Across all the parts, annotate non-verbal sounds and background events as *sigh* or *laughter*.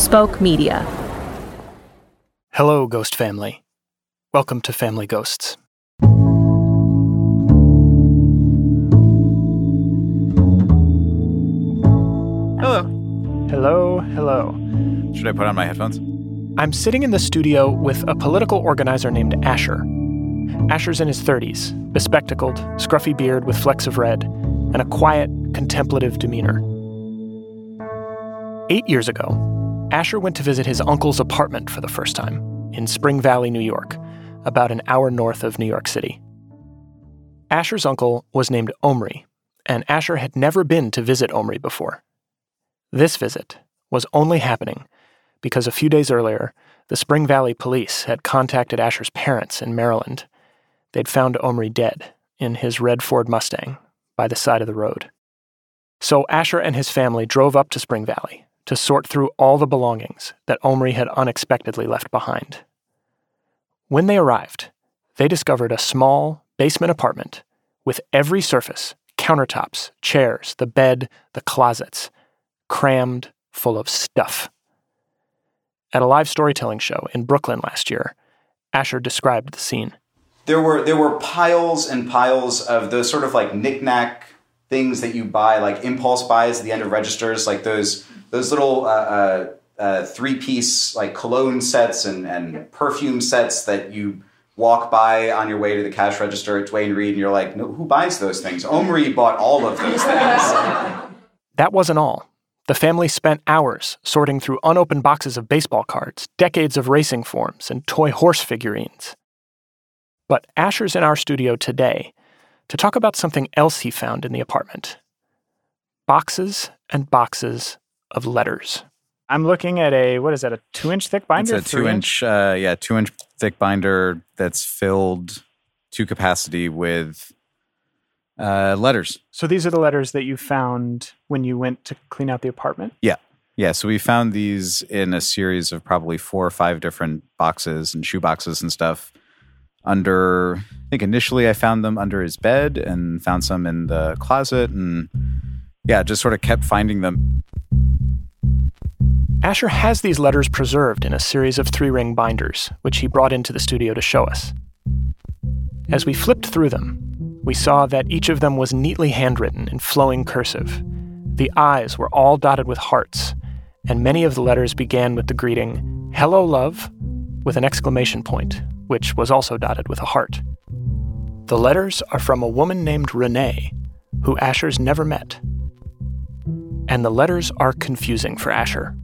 Spoke Media. Hello, Ghost Family. Welcome to Family Ghosts. Hello. Hello, hello. Should I put on my headphones? I'm sitting in the studio with a political organizer named Asher. Asher's in his 30s, bespectacled, scruffy beard with flecks of red, and a quiet, contemplative demeanor. Eight years ago, Asher went to visit his uncle's apartment for the first time in Spring Valley, New York, about an hour north of New York City. Asher's uncle was named Omri, and Asher had never been to visit Omri before. This visit was only happening because a few days earlier, the Spring Valley police had contacted Asher's parents in Maryland. They'd found Omri dead in his red Ford Mustang by the side of the road. So Asher and his family drove up to Spring Valley to sort through all the belongings that Omri had unexpectedly left behind. When they arrived, they discovered a small basement apartment with every surface countertops, chairs, the bed, the closets crammed full of stuff. At a live storytelling show in Brooklyn last year, Asher described the scene. There were there were piles and piles of those sort of like knickknack things that you buy, like impulse buys at the end of registers, like those those little uh, uh, uh, three piece like cologne sets and, and perfume sets that you walk by on your way to the cash register at Duane Reade and you're like, no, who buys those things? Omri bought all of those things. *laughs* That wasn't all. The family spent hours sorting through unopened boxes of baseball cards, decades of racing forms, and toy horse figurines. But Asher's in our studio today to talk about something else he found in the apartment boxes and boxes of letters. I'm looking at a, what is that, a two inch thick binder? It's a Three two inch, uh, yeah, two inch thick binder that's filled to capacity with uh, letters. So these are the letters that you found when you went to clean out the apartment? Yeah. Yeah. So we found these in a series of probably four or five different boxes and shoe boxes and stuff. Under, I think initially I found them under his bed and found some in the closet. And yeah, just sort of kept finding them. Asher has these letters preserved in a series of three ring binders, which he brought into the studio to show us. As we flipped through them, we saw that each of them was neatly handwritten in flowing cursive. The eyes were all dotted with hearts, and many of the letters began with the greeting, Hello, love, with an exclamation point, which was also dotted with a heart. The letters are from a woman named Renee, who Asher's never met. And the letters are confusing for Asher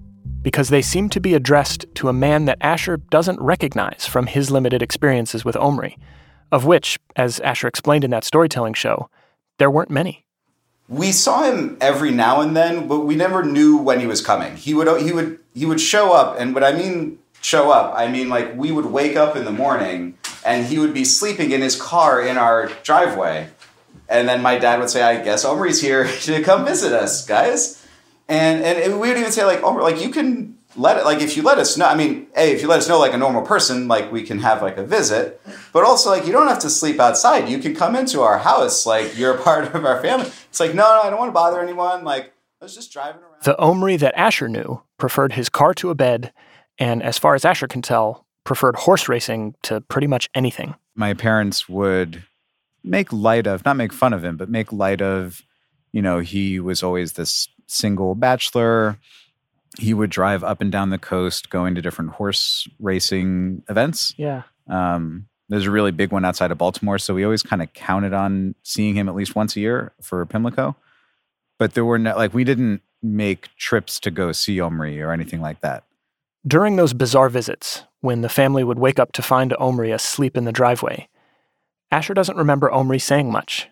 because they seem to be addressed to a man that Asher doesn't recognize from his limited experiences with Omri, of which, as Asher explained in that storytelling show, there weren't many. we saw him every now and then, but we never knew when he was coming. He would he would he would show up, and what I mean show up, I mean like we would wake up in the morning and he would be sleeping in his car in our driveway. And then my dad would say, I guess Omri's here *laughs* to come visit us, guys. And and it- we would even say like, Omri, like you can let it like if you let us know. I mean, hey, if you let us know like a normal person, like we can have like a visit. But also like you don't have to sleep outside. You can come into our house. Like you're a *laughs* part of our family. It's like no, no, I don't want to bother anyone. Like I was just driving around. The Omri that Asher knew preferred his car to a bed, and as far as Asher can tell, preferred horse racing to pretty much anything. my parents would make light of, not make fun of him, but make light of, you know, he was always this single bachelor. He would drive up and down the coast going to different horse racing events. Yeah. Um, there's a really big one outside of Baltimore. So we always kind of counted on seeing him at least once a year for Pimlico. But there were no, like, we didn't make trips to go see Omri or anything like that. During those bizarre visits, when the family would wake up to find Omri asleep in the driveway, Asher doesn't remember Omri saying much.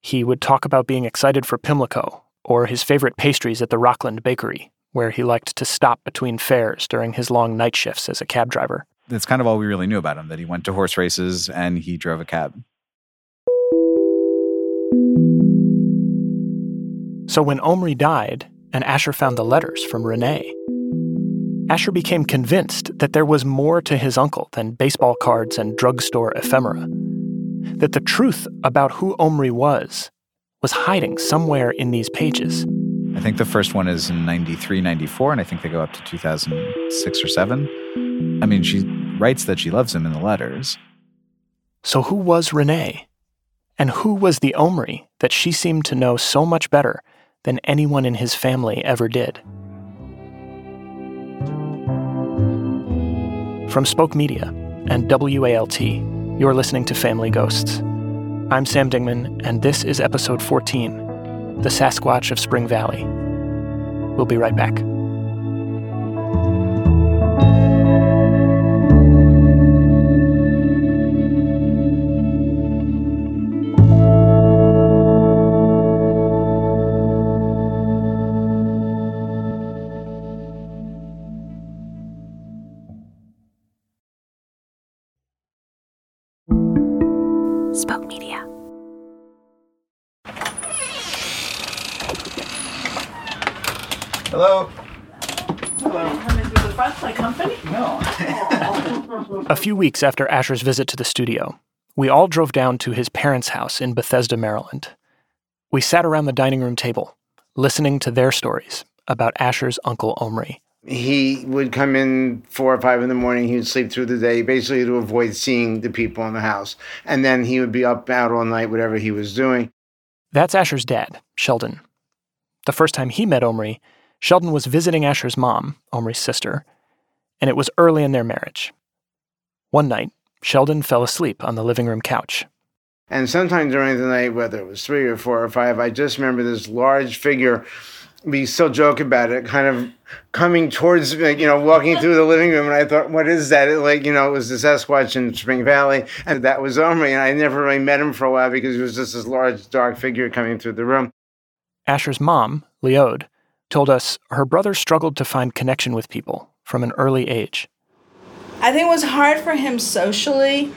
He would talk about being excited for Pimlico or his favorite pastries at the Rockland Bakery, where he liked to stop between fares during his long night shifts as a cab driver. That's kind of all we really knew about him that he went to horse races and he drove a cab. So when Omri died and Asher found the letters from Renee, Asher became convinced that there was more to his uncle than baseball cards and drugstore ephemera. That the truth about who Omri was was hiding somewhere in these pages. I think the first one is in 93, 94, and I think they go up to 2006 or 7. I mean, she writes that she loves him in the letters. So, who was Renee? And who was the Omri that she seemed to know so much better than anyone in his family ever did? From Spoke Media and WALT, you're listening to Family Ghosts. I'm Sam Dingman, and this is episode 14 The Sasquatch of Spring Valley. We'll be right back. Hello. Coming through the front, company? No. A few weeks after Asher's visit to the studio, we all drove down to his parents' house in Bethesda, Maryland. We sat around the dining room table, listening to their stories about Asher's uncle Omri. he would come in four or five in the morning. He would sleep through the day, basically to avoid seeing the people in the house. And then he would be up out all night, whatever he was doing. That's Asher's dad, Sheldon. The first time he met Omri, Sheldon was visiting Asher's mom, Omri's sister, and it was early in their marriage. One night, Sheldon fell asleep on the living room couch. And sometime during the night, whether it was three or four or five, I just remember this large figure. We still joke about it, kind of coming towards, like, you know, walking through the living room. And I thought, what is that? It, like, you know, it was the Sasquatch in Spring Valley. And that was Omri. And I never really met him for a while because he was just this large, dark figure coming through the room. Asher's mom, Leode, told us her brother struggled to find connection with people from an early age. I think it was hard for him socially.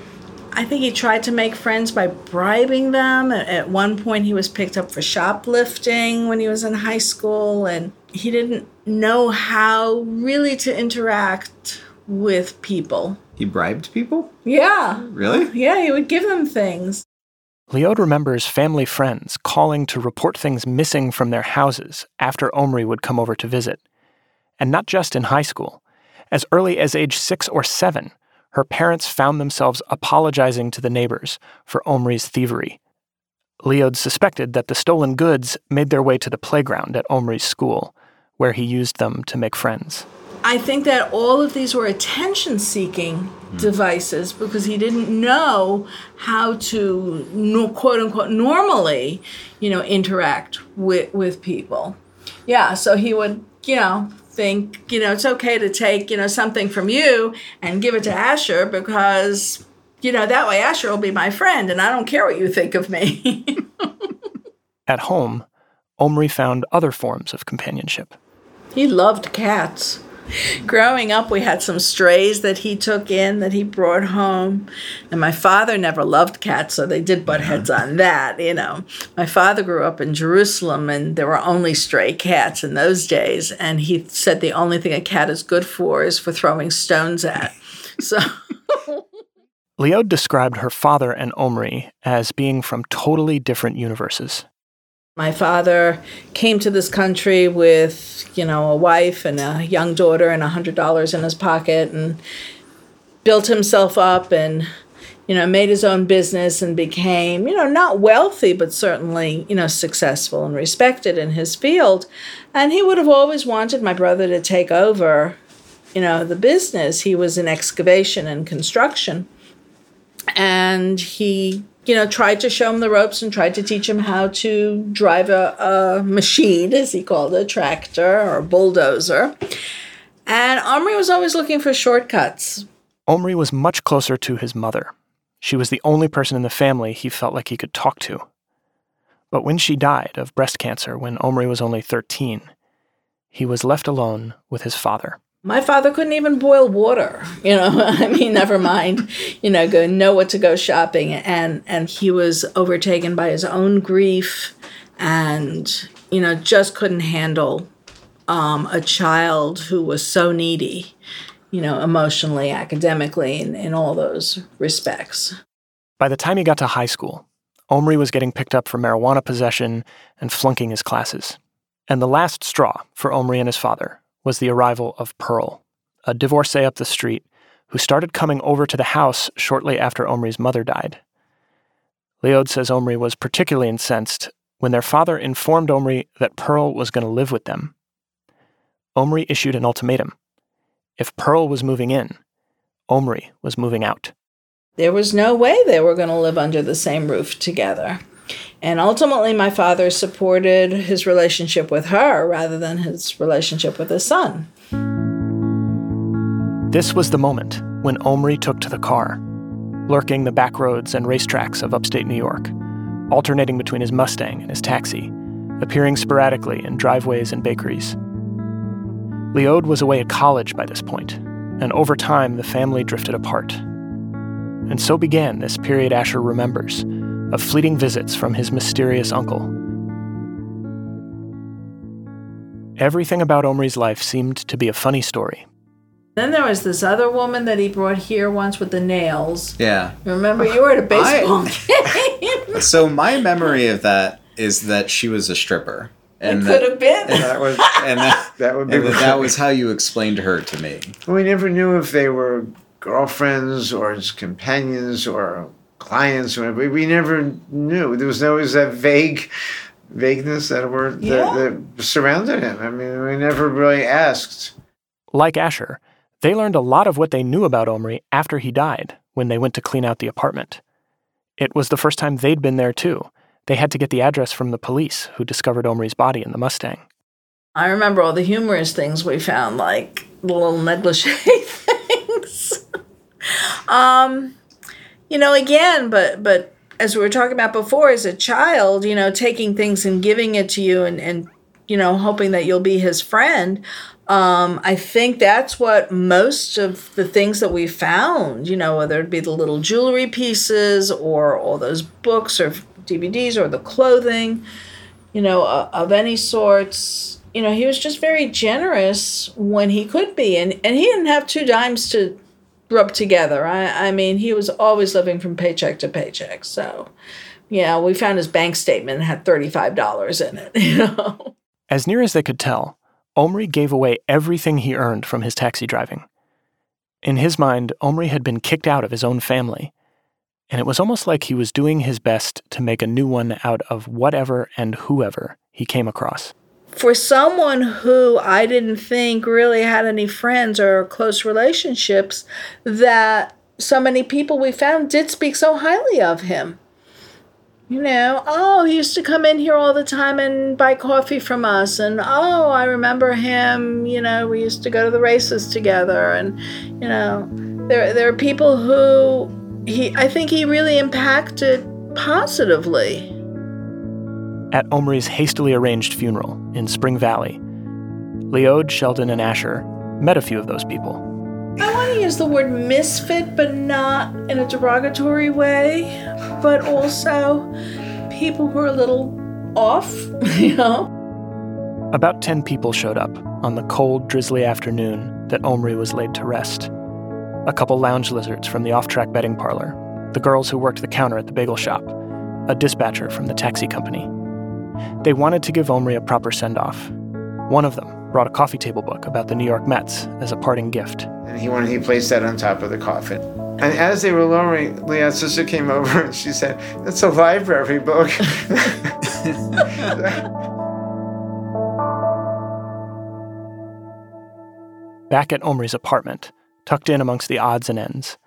I think he tried to make friends by bribing them. At- At one point, he was picked up for shoplifting when he was in high school, and he didn't know how really to interact with people. He bribed people? Yeah. Really? Yeah, he would give them things. Leode remembers family friends calling to report things missing from their houses after Omri would come over to visit. And not just in high school. As early as age six or seven, her parents found themselves apologizing to the neighbors for Omri's thievery. Leode suspected that the stolen goods made their way to the playground at Omri's school, where he used them to make friends. I think that all of these were attention seeking hmm. devices because he didn't know how to quote unquote normally, you know, interact with with people. Yeah, so he would, you know, think, you know, it's okay to take, you know, something from you and give it to Asher because you know, that way Asher will be my friend and I don't care what you think of me. *laughs* At home, Omri found other forms of companionship. He loved cats. Growing up, we had some strays that he took in that he brought home. And my father never loved cats, so they did butt heads on that, you know. My father grew up in Jerusalem, and there were only stray cats in those days. And he said the only thing a cat is good for is for throwing stones at. So. Leode described her father and Omri as being from totally different universes. My father came to this country with, you know, a wife and a young daughter and a hundred dollars in his pocket and built himself up and, you know, made his own business and became, you know, not wealthy, but certainly, you know, successful and respected in his field. And he would have always wanted my brother to take over, you know, the business. He was in excavation and construction. And he you know, tried to show him the ropes and tried to teach him how to drive a, a machine, as he called it, a tractor or a bulldozer. And Omri was always looking for shortcuts. Omri was much closer to his mother. She was the only person in the family he felt like he could talk to. But when she died of breast cancer when Omri was only 13, he was left alone with his father. My father couldn't even boil water, you know. *laughs* I mean, never mind, you know, go know what to go shopping, and and he was overtaken by his own grief, and you know, just couldn't handle um, a child who was so needy, you know, emotionally, academically, in, in all those respects. By the time he got to high school, Omri was getting picked up for marijuana possession and flunking his classes. And the last straw for Omri and his father was the arrival of Pearl, a divorcee up the street who started coming over to the house shortly after Omri's mother died. Liaud says Omri was particularly incensed when their father informed Omri that Pearl was going to live with them. Omri issued an ultimatum. If Pearl was moving in, Omri was moving out. There was no way they were going to live under the same roof together. And ultimately, my father supported his relationship with her rather than his relationship with his son. This was the moment when Omri took to the car, lurking the back roads and racetracks of upstate New York, alternating between his Mustang and his taxi, appearing sporadically in driveways and bakeries. Liaud was away at college by this point, and over time the family drifted apart. And so began this period Asher remembers of fleeting visits from his mysterious uncle. Everything about Omri's life seemed to be a funny story. Then there was this other woman that he brought here once with the nails. Yeah. Remember, you were at a baseball *laughs* game. So my memory of that is that she was a stripper. it that, could have been. That was and that, *laughs* that would be and that, that was how you explained her to me. We never knew if they were girlfriends or his companions or clients or whatever. We never knew. There was always that vague vagueness that were Yeah. that, that surrounded him. I mean, we never really asked. Like Asher, they learned a lot of what they knew about Omri after he died when they went to clean out the apartment. It was the first time they'd been there, too. They had to get the address from the police who discovered Omri's body in the Mustang. I remember all the humorous things we found, like the little negligee *laughs* things. *laughs* um, you know, again, but but as we were talking about before, as a child, you know, taking things and giving it to you, and and you know, hoping that you'll be his friend. Um, I think that's what most of the things that we found, you know, whether it be the little jewelry pieces or all those books or DVDs or the clothing, you know, uh, of any sorts. You know, he was just very generous when he could be, and and he didn't have two dimes to rub together. I I mean, he was always living from paycheck to paycheck. So, yeah, we found his bank statement had thirty five dollars in it. *laughs* You know. As near as they could tell, Omri gave away everything he earned from his taxi driving. In his mind, Omri had been kicked out of his own family, and it was almost like he was doing his best to make a new one out of whatever and whoever he came across. For someone who I didn't think really had any friends or close relationships, that so many people we found did speak so highly of him. You know, oh, he used to come in here all the time and buy coffee from us. And oh, I remember him, you know, we used to go to the races together. And, you know, there, there are people who he, I think he really impacted positively. At Omri's hastily arranged funeral in Spring Valley, Liaud, Sheldon, and Asher met a few of those people. I want to use the word misfit, but not in a derogatory way, but also people who are a little off, *laughs* you know? About 10 people showed up on the cold, drizzly afternoon that Omri was laid to rest. A couple lounge lizards from the off track betting parlor, the girls who worked the counter at the bagel shop, a dispatcher from the taxi company. They wanted to give Omri a proper send off. One of them brought a coffee table book about the New York Mets as a parting gift. And he wanted he placed that on top of the coffin. And as they were lowering, Leon's sister came over and she said, That's a library book. *laughs* Back at Omri's apartment, tucked in amongst the odds and ends,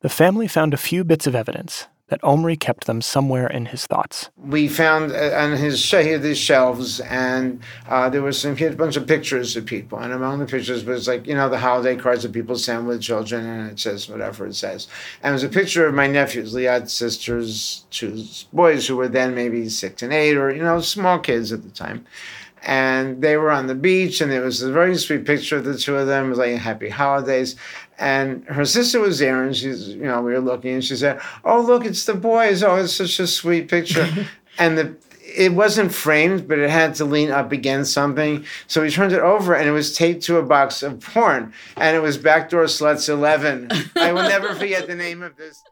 the family found a few bits of evidence that Omri kept them somewhere in his thoughts. we found uh, on his sh- these shelves, and uh, there was some he had a bunch of pictures of people, and among the pictures was like you know the holiday cards that people send with children, and it says whatever it says, and it was a picture of my nephews, Liad's sisters, two boys who were then maybe six and eight, or you know small kids at the time. And they were on the beach, and it was a very sweet picture of the two of them, it was like happy holidays. And her sister was there, and she's, you know, we were looking, and she said, "Oh, look, it's the boys! Oh, it's such a sweet picture." *laughs* and the it wasn't framed, but it had to lean up against something. So we turned it over, and it was taped to a box of porn, and it was Backdoor Sluts Eleven. I will never forget the name of this.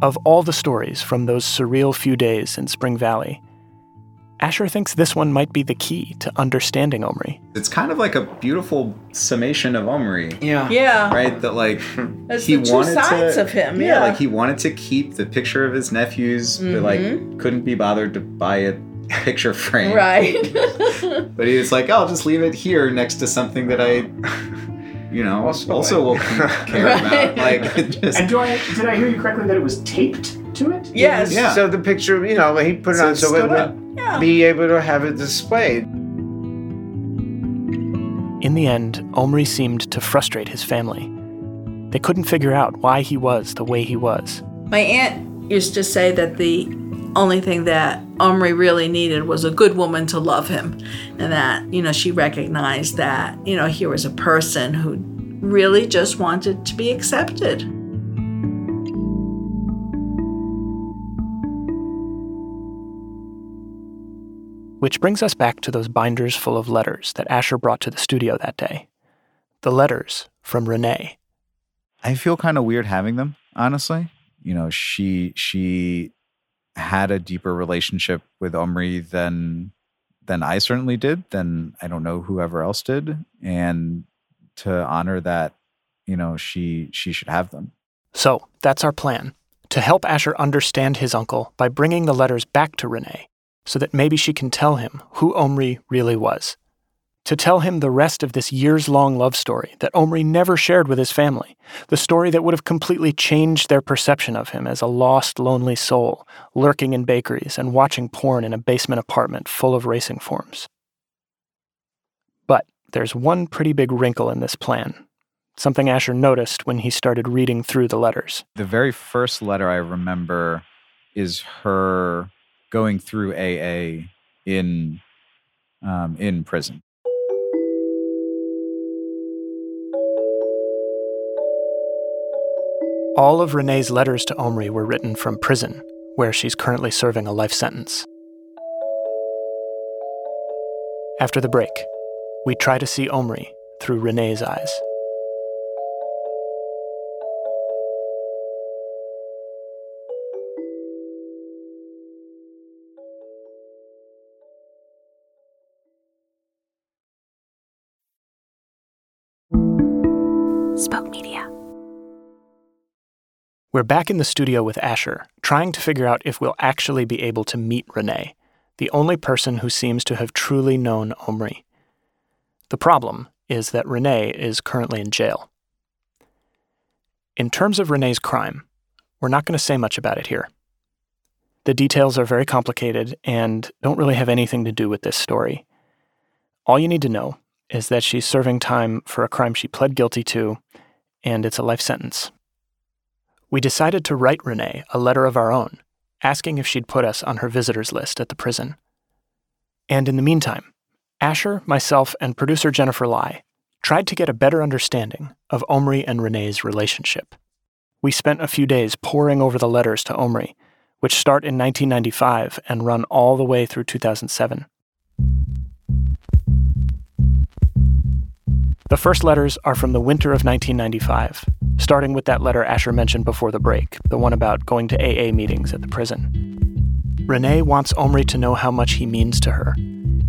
Of all the stories from those surreal few days in Spring Valley, Asher thinks this one might be the key to understanding Omri. It's kind of like a beautiful summation of Omri. Yeah. Yeah. Right? That like *laughs* There's he the two wanted sides to of him, yeah. like he wanted to keep the picture of his nephews, but like mm-hmm. couldn't be bothered to buy a *laughs* picture frame. Right. *laughs* But he was like, oh, I'll just leave it here next to something that I you know Also also will care Right. about. Like just And do I did I hear you correctly that it was taped to it? yes. Yeah. So the picture, you know, he put it So on it's so it stood up. would Yeah. be able to have it displayed. In the end, Omri seemed to frustrate his family. They couldn't figure out why he was the way he was. My aunt used to say that the only thing that Omri really needed was a good woman to love him. And that, you know, she recognized that, you know, here was a person who really just wanted to be accepted. Which brings us back to those binders full of letters that Asher brought to the studio that day. The letters from Renee. I feel kind of weird having them, honestly. You know, she she had a deeper relationship with Omri than than I certainly did, than I don't know whoever else did. And to honor that, you know, she she should have them. So that's our plan to help Asher understand his uncle by bringing the letters back to Renee so that maybe she can tell him who Omri really was. To tell him the rest of this years long love story that Omri never shared with his family, the story that would have completely changed their perception of him as a lost, lonely soul, lurking in bakeries and watching porn in a basement apartment full of racing forms. But there's one pretty big wrinkle in this plan, something Asher noticed when he started reading through the letters. The very first letter I remember is her going through AA in um, in prison. All of Renee's letters to Omri were written from prison, where she's currently serving a life sentence. After the break, we try to see Omri through Renee's eyes. We're back in the studio with Asher, trying to figure out if we'll actually be able to meet Renee, the only person who seems to have truly known Omri. The problem is that Renee is currently in jail. In terms of Renee's crime, we're not going to say much about it here. The details are very complicated and don't really have anything to do with this story. All you need to know is that she's serving time for a crime she pled guilty to, and it's a life sentence. We decided to write Renee a letter of our own, asking if she'd put us on her visitors list at the prison. And in the meantime, Asher, myself, and producer Jennifer Lai tried to get a better understanding of Omri and Renee's relationship. We spent a few days poring over the letters to Omri, which start in 1995 and run all the way through 2007. The first letters are from the winter of 1995, starting with that letter Asher mentioned before the break, the one about going to AA meetings at the prison. Renee wants Omri to know how much he means to her.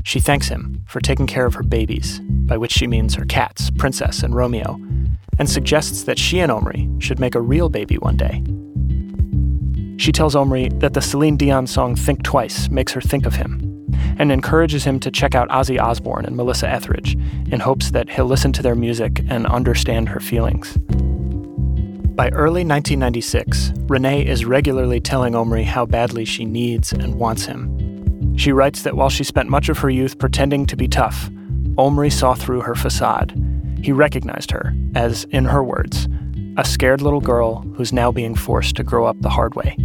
She thanks him for taking care of her babies, by which she means her cats, Princess and Romeo, and suggests that she and Omri should make a real baby one day. She tells Omri that the Celine Dion song Think Twice makes her think of him, and encourages him to check out Ozzy Osbourne and Melissa Etheridge in hopes that he'll listen to their music and understand her feelings. By early 1996, Renee is regularly telling Omri how badly she needs and wants him. She writes that while she spent much of her youth pretending to be tough, Omri saw through her facade. He recognized her as, in her words, a scared little girl who's now being forced to grow up the hard way.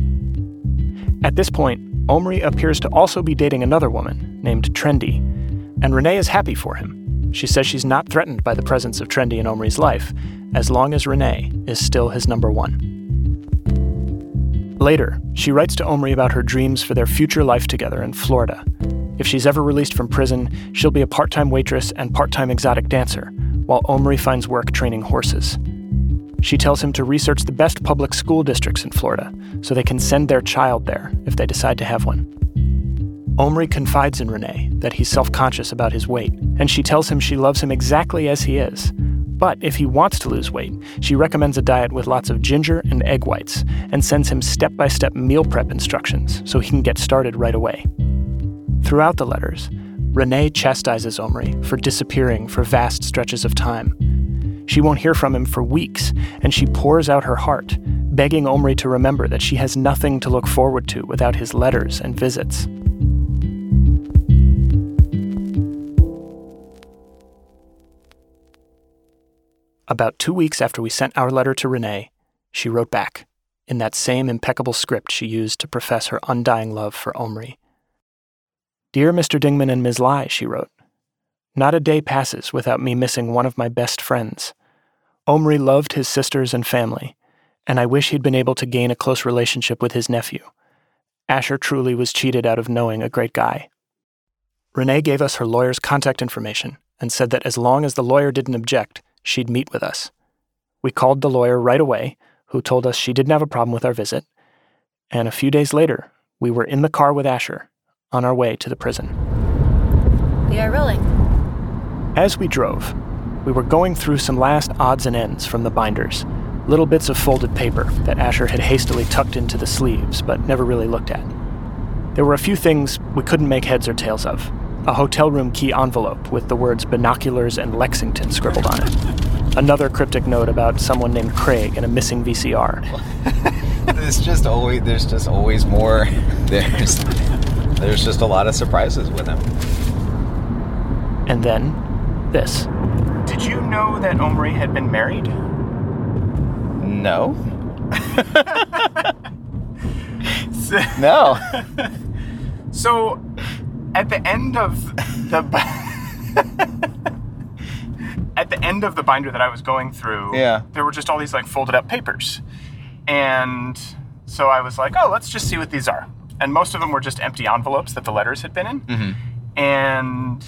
At this point, Omri appears to also be dating another woman named Trendy, and Renee is happy for him. She says she's not threatened by the presence of Trendy in Omri's life, as long as Renee is still his number one. Later, she writes to Omri about her dreams for their future life together in Florida. If she's ever released from prison, she'll be a part time waitress and part time exotic dancer, while Omri finds work training horses. She tells him to research the best public school districts in Florida so they can send their child there if they decide to have one. Omri confides in Renee that he's self conscious about his weight, and she tells him she loves him exactly as he is. But if he wants to lose weight, she recommends a diet with lots of ginger and egg whites and sends him step by step meal prep instructions so he can get started right away. Throughout the letters, Renee chastises Omri for disappearing for vast stretches of time. She won't hear from him for weeks, and she pours out her heart, begging Omri to remember that she has nothing to look forward to without his letters and visits. About two weeks after we sent our letter to Renee, she wrote back in that same impeccable script she used to profess her undying love for Omri. Dear Mr. Dingman and Ms. Lai, she wrote, not a day passes without me missing one of my best friends. Omri loved his sisters and family, and I wish he'd been able to gain a close relationship with his nephew. Asher truly was cheated out of knowing a great guy. Renee gave us her lawyer's contact information and said that as long as the lawyer didn't object, she'd meet with us. We called the lawyer right away, who told us she didn't have a problem with our visit, and a few days later, we were in the car with Asher on our way to the prison. We are rolling. As we drove, we were going through some last odds and ends from the binders, little bits of folded paper that Asher had hastily tucked into the sleeves but never really looked at. There were a few things we couldn't make heads or tails of. A hotel room key envelope with the words binoculars and Lexington scribbled on it. Another cryptic note about someone named Craig and a missing VCR. *laughs* there's just always there's just always more. *laughs* There's there's just a lot of surprises with him. And then this. Did you know that Omri had been married? No. *laughs* no. So, at the end of the *laughs* *laughs* at the end of the binder that I was going through, Yeah. there were just all these like folded up papers, and so I was like, oh, let's just see what these are. And most of them were just empty envelopes that the letters had been in, and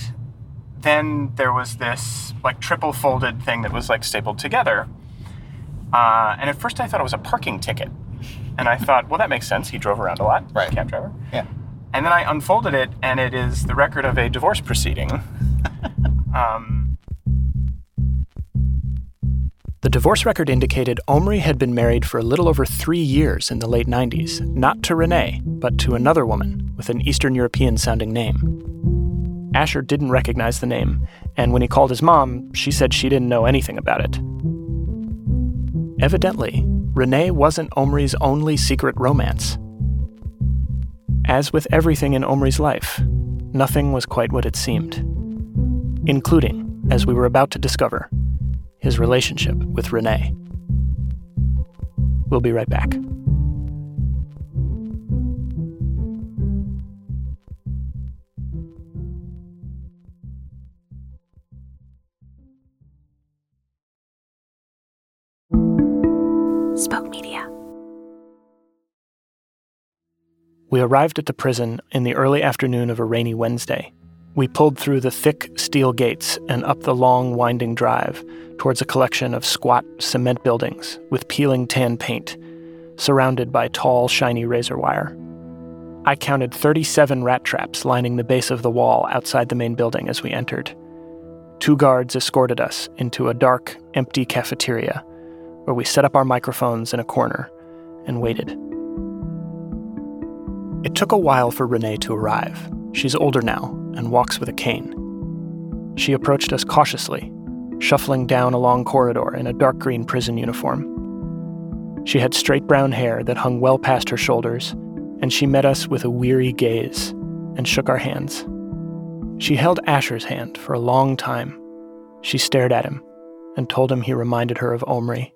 then there was this like triple folded thing that was like stapled together. Uh, and at first I thought it was a parking ticket. And I thought, well, that makes sense. He drove around a lot. Right. Cab driver. Yeah. And then I unfolded it, and it is the record of a divorce proceeding. *laughs* um, The divorce record indicated Omri had been married for a little over three years in the late 90s, not to Renee, but to another woman with an Eastern European sounding name. Asher didn't recognize the name, and when he called his mom, she said she didn't know anything about it. Evidently, Renee wasn't Omri's only secret romance. As with everything in Omri's life, nothing was quite what it seemed, including, as we were about to discover, his relationship with Renee. We'll be right back. We arrived at the prison in the early afternoon of a rainy Wednesday. We pulled through the thick steel gates and up the long, winding drive towards a collection of squat cement buildings with peeling tan paint, surrounded by tall, shiny razor wire. I counted 37 rat traps lining the base of the wall outside the main building as we entered. Two guards escorted us into a dark, empty cafeteria where we set up our microphones in a corner and waited. It took a while for Renee to arrive. She's older now and walks with a cane. She approached us cautiously, shuffling down a long corridor in a dark green prison uniform. She had straight brown hair that hung well past her shoulders, and she met us with a weary gaze and shook our hands. She held Asher's hand for a long time. She stared at him and told him he reminded her of Omri.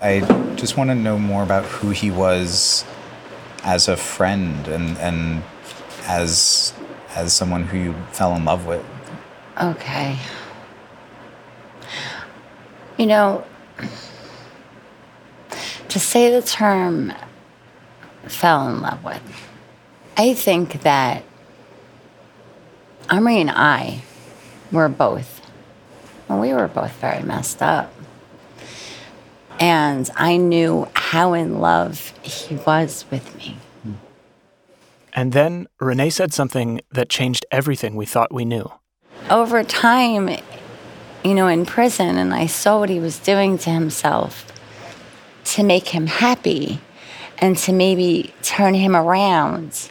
I just want to know more about who he was as a friend and and as as someone who you fell in love with. Okay. You know, to say the term fell in love with, I think that Omri and I were both, well, we were both very messed up. And I knew how in love he was with me. And then Renee said something that changed everything we thought we knew. Over time, you know, in prison, and I saw what he was doing to himself to make him happy and to maybe turn him around.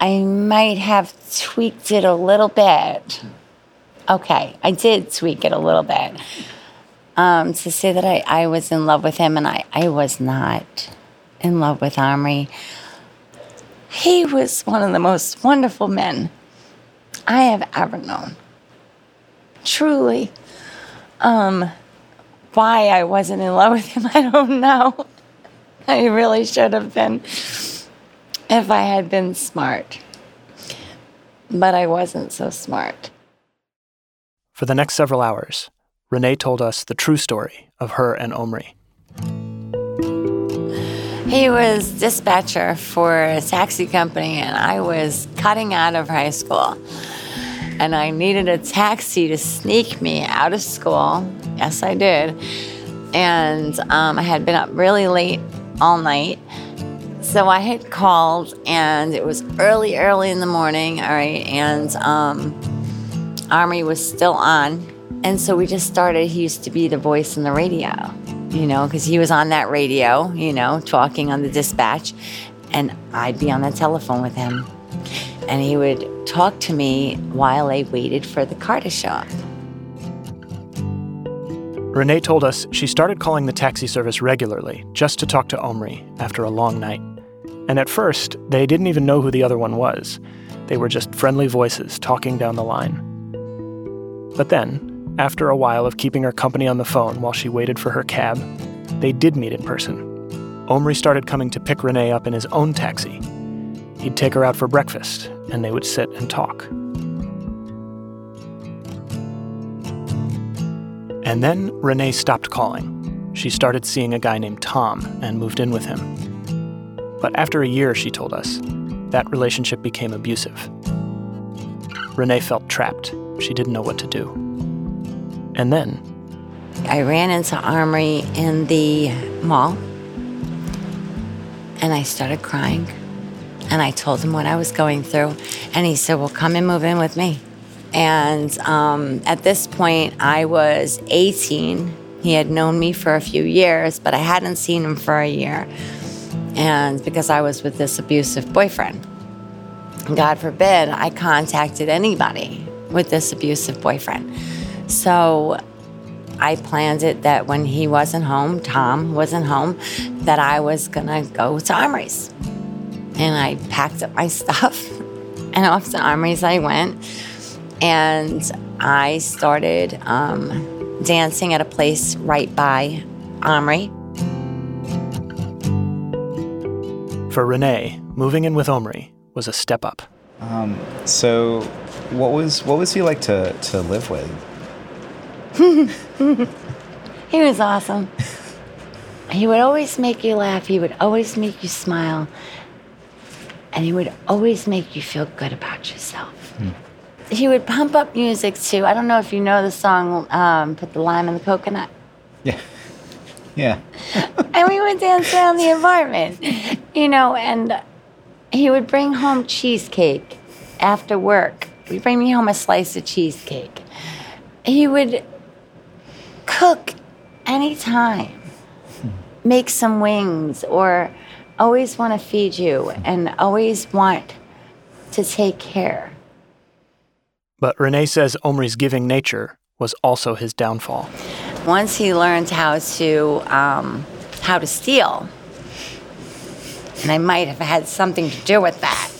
I might have tweaked it a little bit. Okay, I did tweak it a little bit. Um, to say that I, I was in love with him, and I, I was not in love with Omri. He was one of the most wonderful men I have ever known. Truly. Um, why I wasn't in love with him, *laughs* I don't know. I really should have been if I had been smart. But I wasn't so smart. For the next several hours, Renee told us the true story of her and Omri. He was dispatcher for a taxi company, and I was cutting out of high school. And I needed a taxi to sneak me out of school. Yes, I did. And um, I had been up really late all night. So I had called, and it was early, early in the morning. All right. And um, Omri was still on. And so we just started. He used to be the voice in the radio you know, because he was on that radio, you know, talking on the dispatch, and I'd be on the telephone with him. And he would talk to me while I waited for the car to show up. Renee told us she started calling the taxi service regularly just to talk to Omri after a long night. And at first, they didn't even know who the other one was. They were just friendly voices talking down the line. But then, after a while of keeping her company on the phone while she waited for her cab, they did meet in person. Omri started coming to pick Renee up in his own taxi. He'd take her out for breakfast, and they would sit and talk. And then Renee stopped calling. She started seeing a guy named Tom and moved in with him. But after a year, she told us, that relationship became abusive. Renee felt trapped. She didn't know what to do. And then I ran into Omri in the mall and I started crying. And I told him what I was going through. And he said, Well, come and move in with me. And um, at this point, I was 18. He had known me for a few years, but I hadn't seen him for a year. And because I was with this abusive boyfriend. God forbid I contacted anybody with this abusive boyfriend. So I planned it that when he wasn't home, Tom wasn't home, that I was gonna go to Omri's. And I packed up my *laughs* stuff and off to Omri's I went. And I started um, dancing at a place right by Omri. For Renee, moving in with Omri was a step up. Um, so, what was what was he like to to live with? *laughs* he was awesome. He would always make you laugh. He would always make you smile. And he would always make you feel good about yourself. Hmm. He would pump up music too. I don't know if you know the song, um, Put the Lime in the Coconut. Yeah. Yeah. *laughs* and we would dance around the apartment, you know, and he would bring home cheesecake after work. He'd bring me home a slice of cheesecake. He would cook anytime. Make some wings or always want to feed you and always want to take care. But Renee says Omri's giving nature was also his downfall. Once he learned how to um, how to steal, and I might have had something to do with that.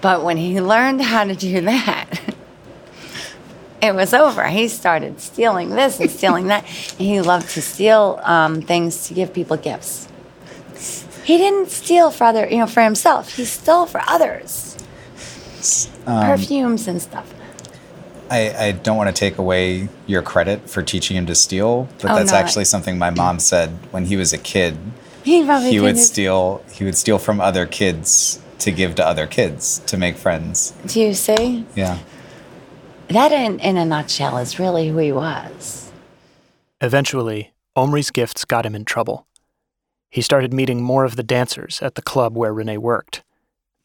But when he learned how to do that, *laughs* it was over. He started stealing this and stealing that. *laughs* And he loved to steal um, things to give people gifts. He didn't steal for other, you know, for himself. He stole for others. Um, Perfumes and stuff. I, I, don't want to take away your credit for teaching him to steal, but oh, that's no, actually I, something my mom said when he was a kid. *clears throat* He probably he would steal. He would steal from other kids to give to other kids to make friends. Do you see? Yeah. That, in, in a nutshell, is really who he was. Eventually, Omri's gifts got him in trouble. He started meeting more of the dancers at the club where Renee worked,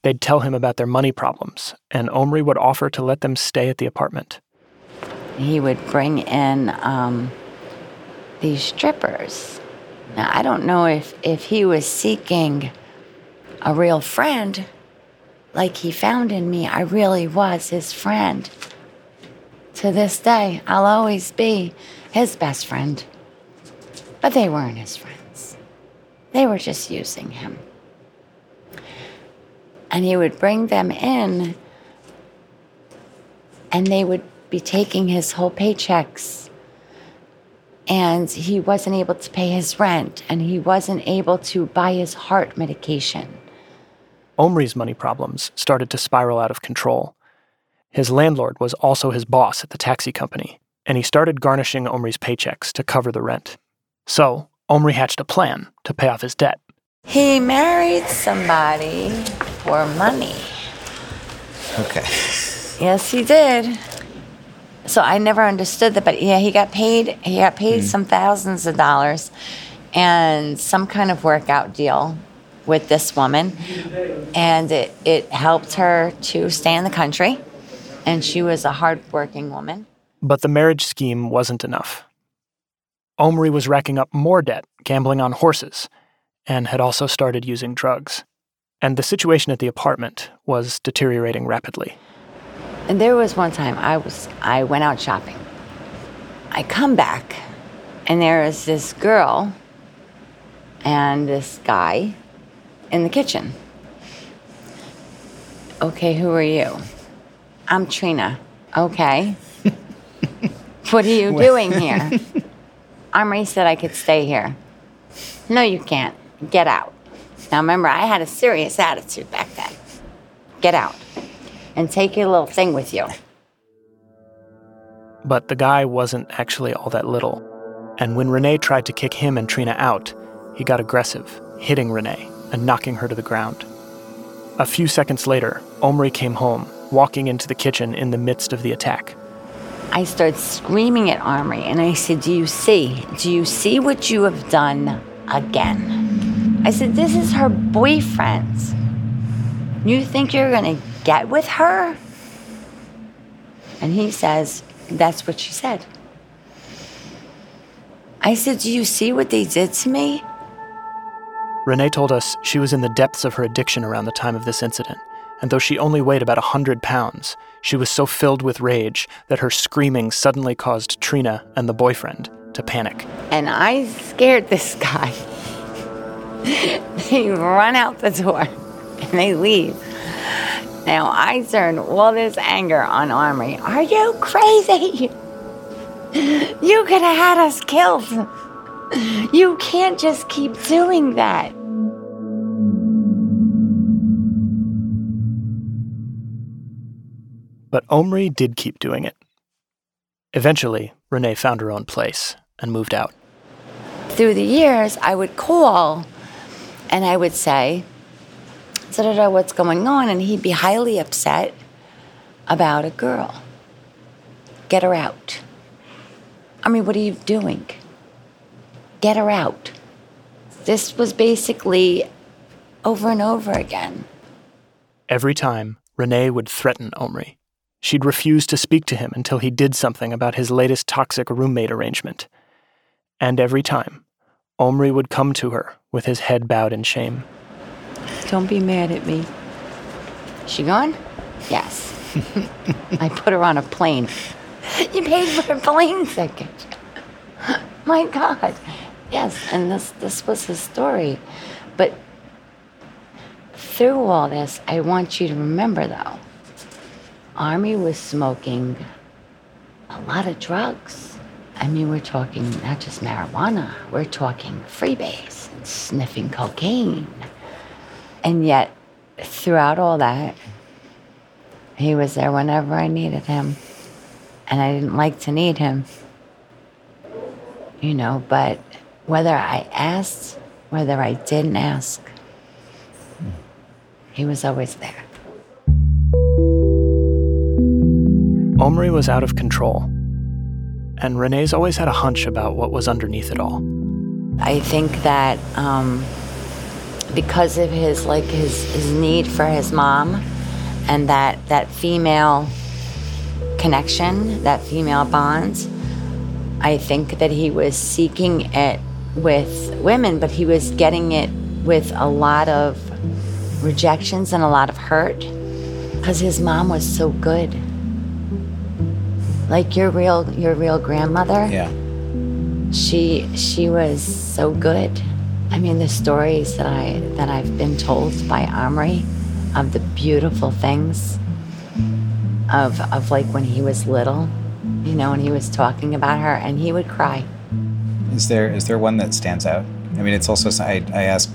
They'd tell him about their money problems, and Omri would offer to let them stay at the apartment. He would bring in um, these strippers. Now, I don't know if, if he was seeking a real friend like he found in me. I really was his friend. To this day, I'll always be his best friend. But they weren't his friends, they were just using him. And he would bring them in, and they would be taking his whole paychecks. And he wasn't able to pay his rent, and he wasn't able to buy his heart medication. Omri's money problems started to spiral out of control. His landlord was also his boss at the taxi company, and he started garnishing Omri's paychecks to cover the rent. So, Omri hatched a plan to pay off his debt. He married somebody for money. Okay. Yes, he did. So I never understood that, but yeah, he got paid. He got paid hmm. some thousands of dollars, and some kind of workout deal with this woman, and it it helped her to stay in the country, and she was a hardworking woman. But the marriage scheme wasn't enough. Omri was racking up more debt, gambling on horses, and had also started using drugs. And the situation at the apartment was deteriorating rapidly. And there was one time I was I went out shopping. I come back and there is this girl and this guy in the kitchen. Okay, who are you? I'm Trina. Okay. *laughs* what are you doing *laughs* here? Omri said I could stay here. No, you can't. Get out. Now remember, I had a serious attitude back then. Get out and take your little thing with you. But the guy wasn't actually all that little. And when Renee tried to kick him and Trina out, he got aggressive, hitting Renee and knocking her to the ground. A few seconds later, Omri came home, walking into the kitchen in the midst of the attack. I started screaming at Omri and I said, Do you see? Do you see what you have done again? I said, This is her boyfriend. You think you're going to get with her? And he says, That's what she said. I said, Do you see what they did to me? Renee told us she was in the depths of her addiction around the time of this incident, and though she only weighed about a 100 pounds, she was so filled with rage that her screaming suddenly caused Trina and the boyfriend to panic. And I scared this guy. *laughs* they run out the door and they leave. Now I turn all this anger on Omri. Are you crazy? You could have had us killed. You can't just keep doing that. But Omri did keep doing it. Eventually, Renee found her own place and moved out. Through the years, I would call and I would say, da da da, what's going on? And he'd be highly upset about a girl. Get her out. I mean, what are you doing? Get her out. This was basically over and over again. Every time, Renee would threaten Omri. She'd refuse to speak to him until he did something about his latest toxic roommate arrangement. And every time, Omri would come to her with his head bowed in shame. Don't be mad at me. She gone? Yes. *laughs* I put her on a plane. You paid for a plane ticket. My God. Yes, and this this was his story. But through all this, I want you to remember though, Omri was smoking a lot of drugs. I mean, we're talking not just marijuana, we're talking freebase, and sniffing cocaine. And yet, throughout all that, he was there whenever I needed him. And I didn't like to need him. You know, but whether I asked, whether I didn't ask, he was always there. Omri was out of control. And Renee's always had a hunch about what was underneath it all. I think that um, because of his like his, his need for his mom and that that female connection, that female bond. I think that he was seeking it with women, but he was getting it with a lot of rejections and a lot of hurt because his mom was so good. Like your real your real grandmother. Yeah. She she was so good. I mean the stories that I that I've been told by Omri of the beautiful things of of like when he was little, you know, and he was talking about her and he would cry. Is there is there one that stands out? I mean, it's also I, I ask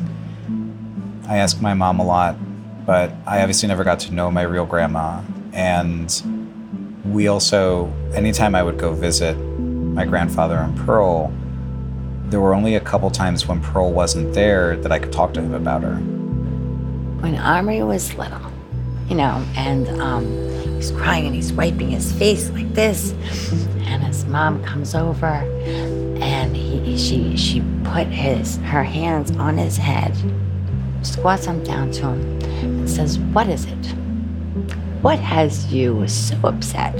I ask my mom a lot, but I obviously never got to know my real grandma, and we also anytime I would go visit my grandfather and Pearl, there were only a couple times when Pearl wasn't there that I could talk to him about her. When Omri was little, you know, and um, he's crying and he's wiping his face like this, and his mom comes over, and he she she put his her hands on his head, squats him down to him, and says, "What is it? What has you so upset?"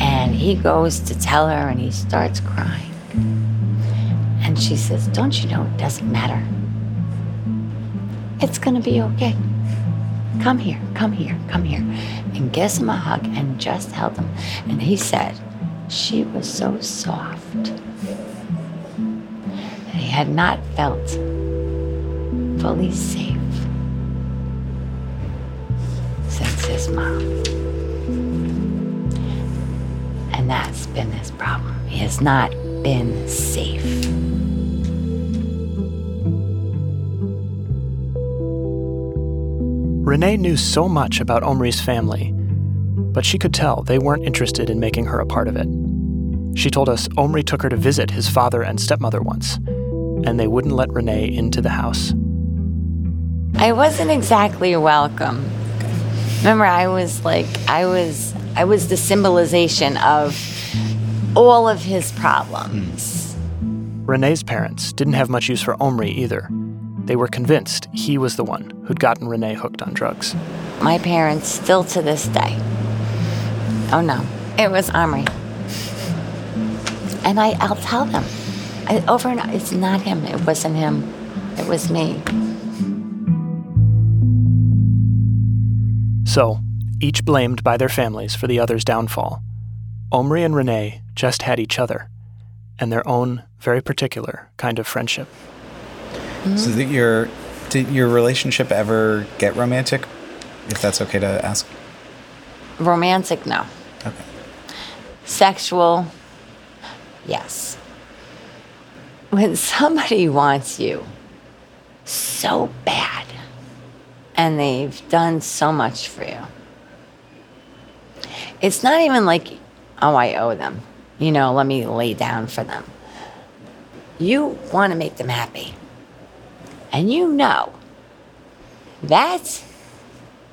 And he goes to tell her, and he starts crying. And she says, Don't you know it doesn't matter? It's gonna be okay. Come here, come here, come here. And gives him a hug and just held him. And he said, She was so soft. that he had not felt fully safe mom. And that's been his problem. He has not been safe. Renee knew so much about Omri's family, but she could tell they weren't interested in making her a part of it. She told us Omri took her to visit his father and stepmother once, and they wouldn't let Renee into the house. I wasn't exactly welcome. Remember, I was like, I was, I was the symbolization of all of his problems. Renee's parents didn't have much use for Omri either. They were convinced he was the one who'd gotten Renee hooked on drugs. My parents, still to this day, oh no, it was Omri. And I, I'll tell them I, over and over, it's not him. It wasn't him. It was me. So, each blamed by their families for the other's downfall. Omri and Renee just had each other and their own very particular kind of friendship. So that your did your relationship ever get romantic? If that's okay to ask. Romantic, no. Okay. Sexual, yes. When somebody wants you so bad and they've done so much for you, it's not even like, oh, I owe them. You know, let me lay down for them. You want to make them happy. And you know that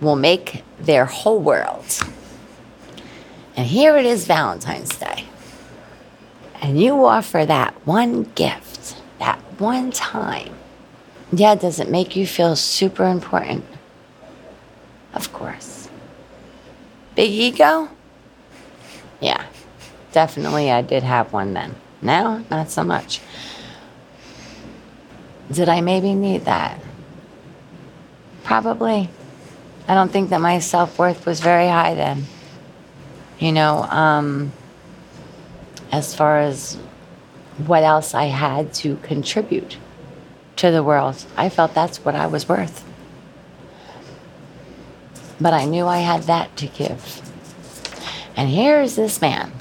will make their whole world. And here it is Valentine's Day. And you offer that one gift, that one time. Yeah, does it make you feel super important? Of course. Big ego? Yeah, definitely I did have one then. Now, not so much. Did I maybe need that? Probably. I don't think that my self worth was very high then. You know, um, as far as what else I had to contribute to the world, I felt that's what I was worth. But I knew I had that to give. And here's this man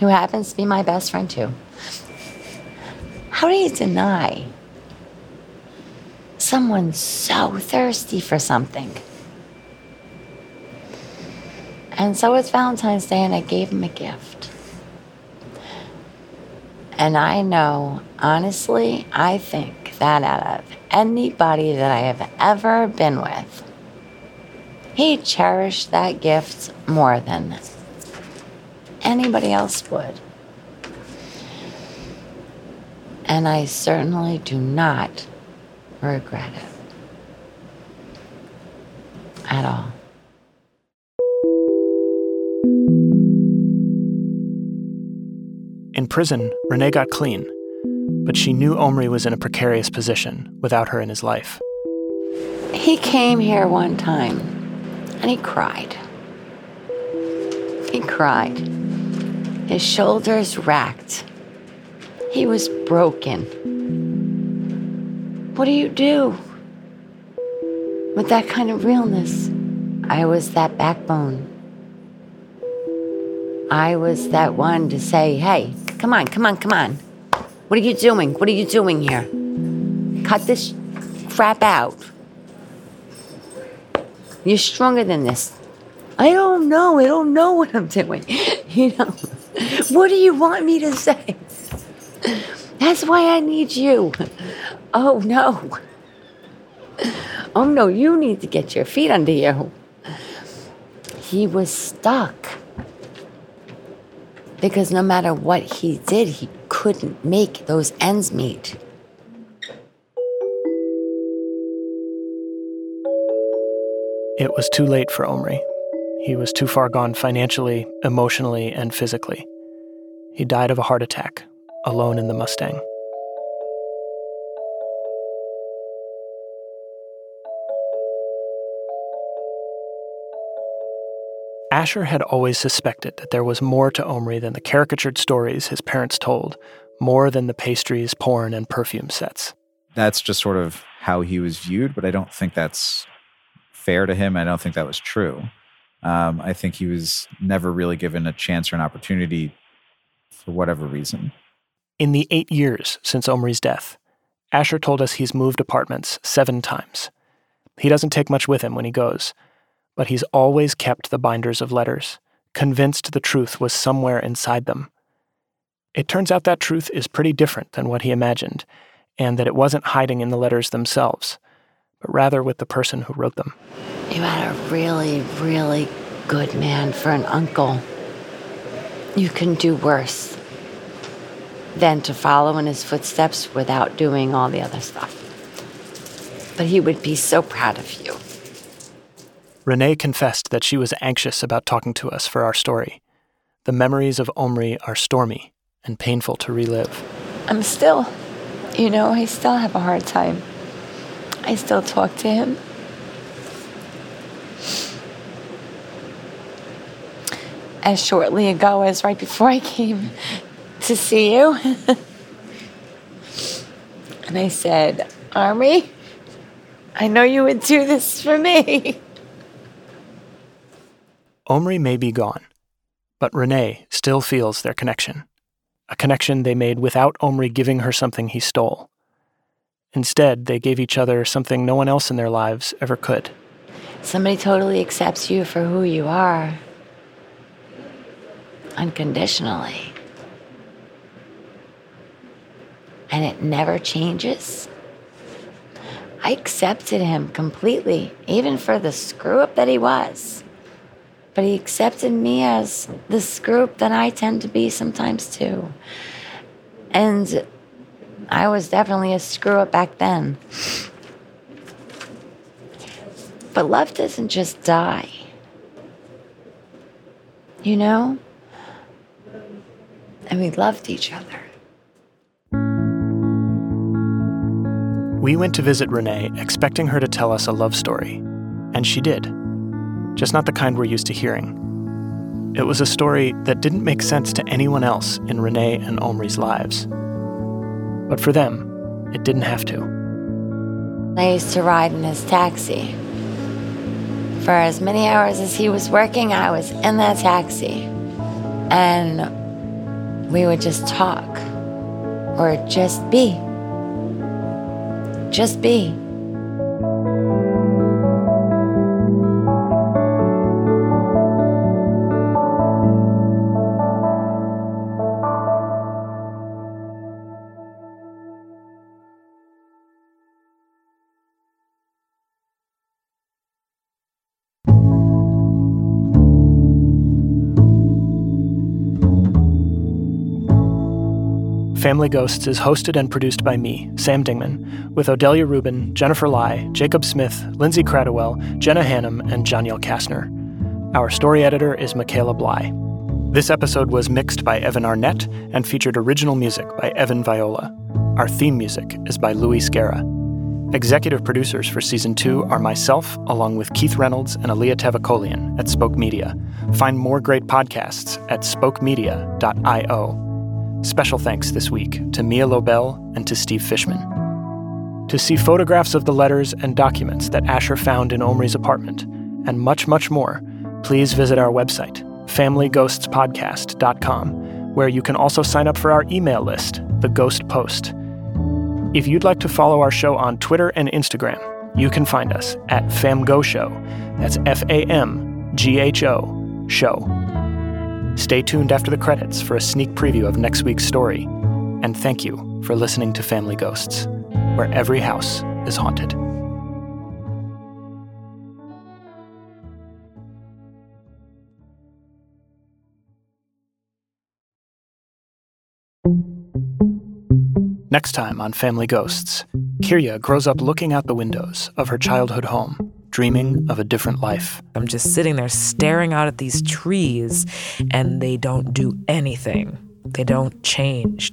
who happens to be my best friend too. How do you deny someone so thirsty for something? And so it's Valentine's Day, and I gave him a gift. And I know, honestly, I think that out of anybody that I have ever been with, he cherished that gift more than anybody else would. And I certainly do not regret it at all. In prison, Renee got clean, but she knew Omri was in a precarious position without her in his life. He came here one time and he cried. He cried. His shoulders racked. He was broken. What do you do with that kind of realness? I was that backbone. I was that one to say, hey, come on, come on, come on. What are you doing? What are you doing here? Cut this crap out. You're stronger than this. I don't know. I don't know what I'm doing. *laughs* You know, what do you want me to say? That's why I need you. Oh, no. Oh, no, you need to get your feet under you. He was stuck. Because no matter what he did, he couldn't make those ends meet. It was too late for Omri. He was too far gone financially, emotionally, and physically. He died of a heart attack, alone in the Mustang. Asher had always suspected that there was more to Omri than the caricatured stories his parents told, more than the pastries, porn, and perfume sets. That's just sort of how he was viewed, but I don't think that's fair to him. I don't think that was true. Um, I think he was never really given a chance or an opportunity for whatever reason. In the eight years since Omri's death, Asher told us he's moved apartments seven times. He doesn't take much with him when he goes, but he's always kept the binders of letters, convinced the truth was somewhere inside them. It turns out that truth is pretty different than what he imagined, and that it wasn't hiding in the letters themselves, but rather with the person who wrote them. You had a really, really good man for an uncle. You can do worse than to follow in his footsteps without doing all the other stuff. But he would be so proud of you. Renee confessed that she was anxious about talking to us for our story. The memories of Omri are stormy and painful to relive. I'm still, you know, I still have a hard time. I still talk to him. As shortly ago as right before I came to see you. *laughs* and I said, Omri, I know you would do this for me. Omri may be gone, but Renee still feels their connection. A connection they made without Omri giving her something he stole. Instead, they gave each other something no one else in their lives ever could. Somebody totally accepts you for who you are, unconditionally. And it never changes. I accepted him completely, even for the screw up that he was. But he accepted me as the screw up that I tend to be sometimes too. And I was definitely a screw up back then. But love doesn't just die. You know? And we loved each other. We went to visit Renee expecting her to tell us a love story, and she did. Just not the kind we're used to hearing. It was a story that didn't make sense to anyone else in Renee and Omri's lives. But for them, it didn't have to. I used to ride in his taxi. For as many hours as he was working, I was in that taxi. And we would just talk or just be. Just be. Family Ghosts is hosted and produced by me, Sam Dingman, with Odelia Rubin, Jennifer Lai, Jacob Smith, Lindsay Cradwell, Jenna Hannum, and Janiel Kastner. Our story editor is Michaela Bly. This episode was mixed by Evan Arnett and featured original music by Evan Viola. Our theme music is by Louis Guerra. Executive producers for season two are myself, along with Keith Reynolds and Alia Tavakolian at Spoke Media. Find more great podcasts at spokemedia.io. Special thanks this week to Mia Lobel and to Steve Fishman. To see photographs of the letters and documents that Asher found in Omri's apartment, and much, much more, please visit our website, familyghostspodcast.com, where you can also sign up for our email list, The Ghost Post. If you'd like to follow our show on Twitter and Instagram, you can find us at FamGho Show. That's F A M G H O Show. Stay tuned after the credits for a sneak preview of next week's story. And thank you for listening to Family Ghosts, where every house is haunted. Next time on Family Ghosts, Kirya grows up looking out the windows of her childhood home, dreaming of a different life. I'm just sitting there staring out at these trees, and they don't do anything. They don't change.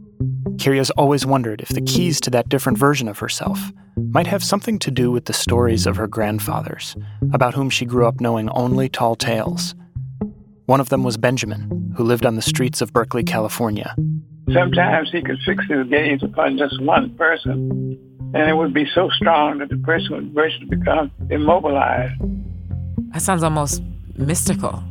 Kirya's always wondered if the keys to that different version of herself might have something to do with the stories of her grandfathers, about whom she grew up knowing only tall tales. One of them was Benjamin, who lived on the streets of Berkeley, California. Sometimes he could fix his gaze upon just one person, and it would be so strong that the person would virtually become immobilized. That sounds almost mystical.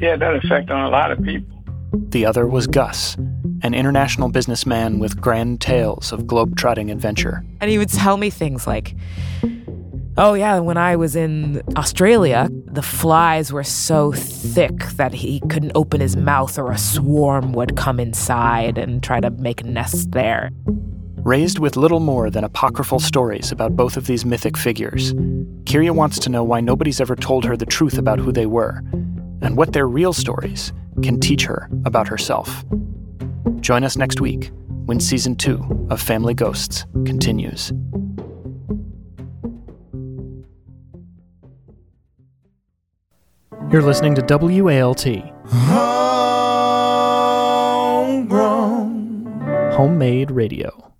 Yeah, that effect on a lot of people. The other was Gus, an international businessman with grand tales of globe-trotting adventure. And he would tell me things like, Oh, yeah, when I was in Australia, the flies were so thick that he couldn't open his mouth or a swarm would come inside and try to make a nest there. Raised with little more than apocryphal stories about both of these mythic figures, Kirya wants to know why nobody's ever told her the truth about who they were and what their real stories can teach her about herself. Join us next week when season two of Family Ghosts continues. You're listening to WALT. Homegrown. Homemade radio.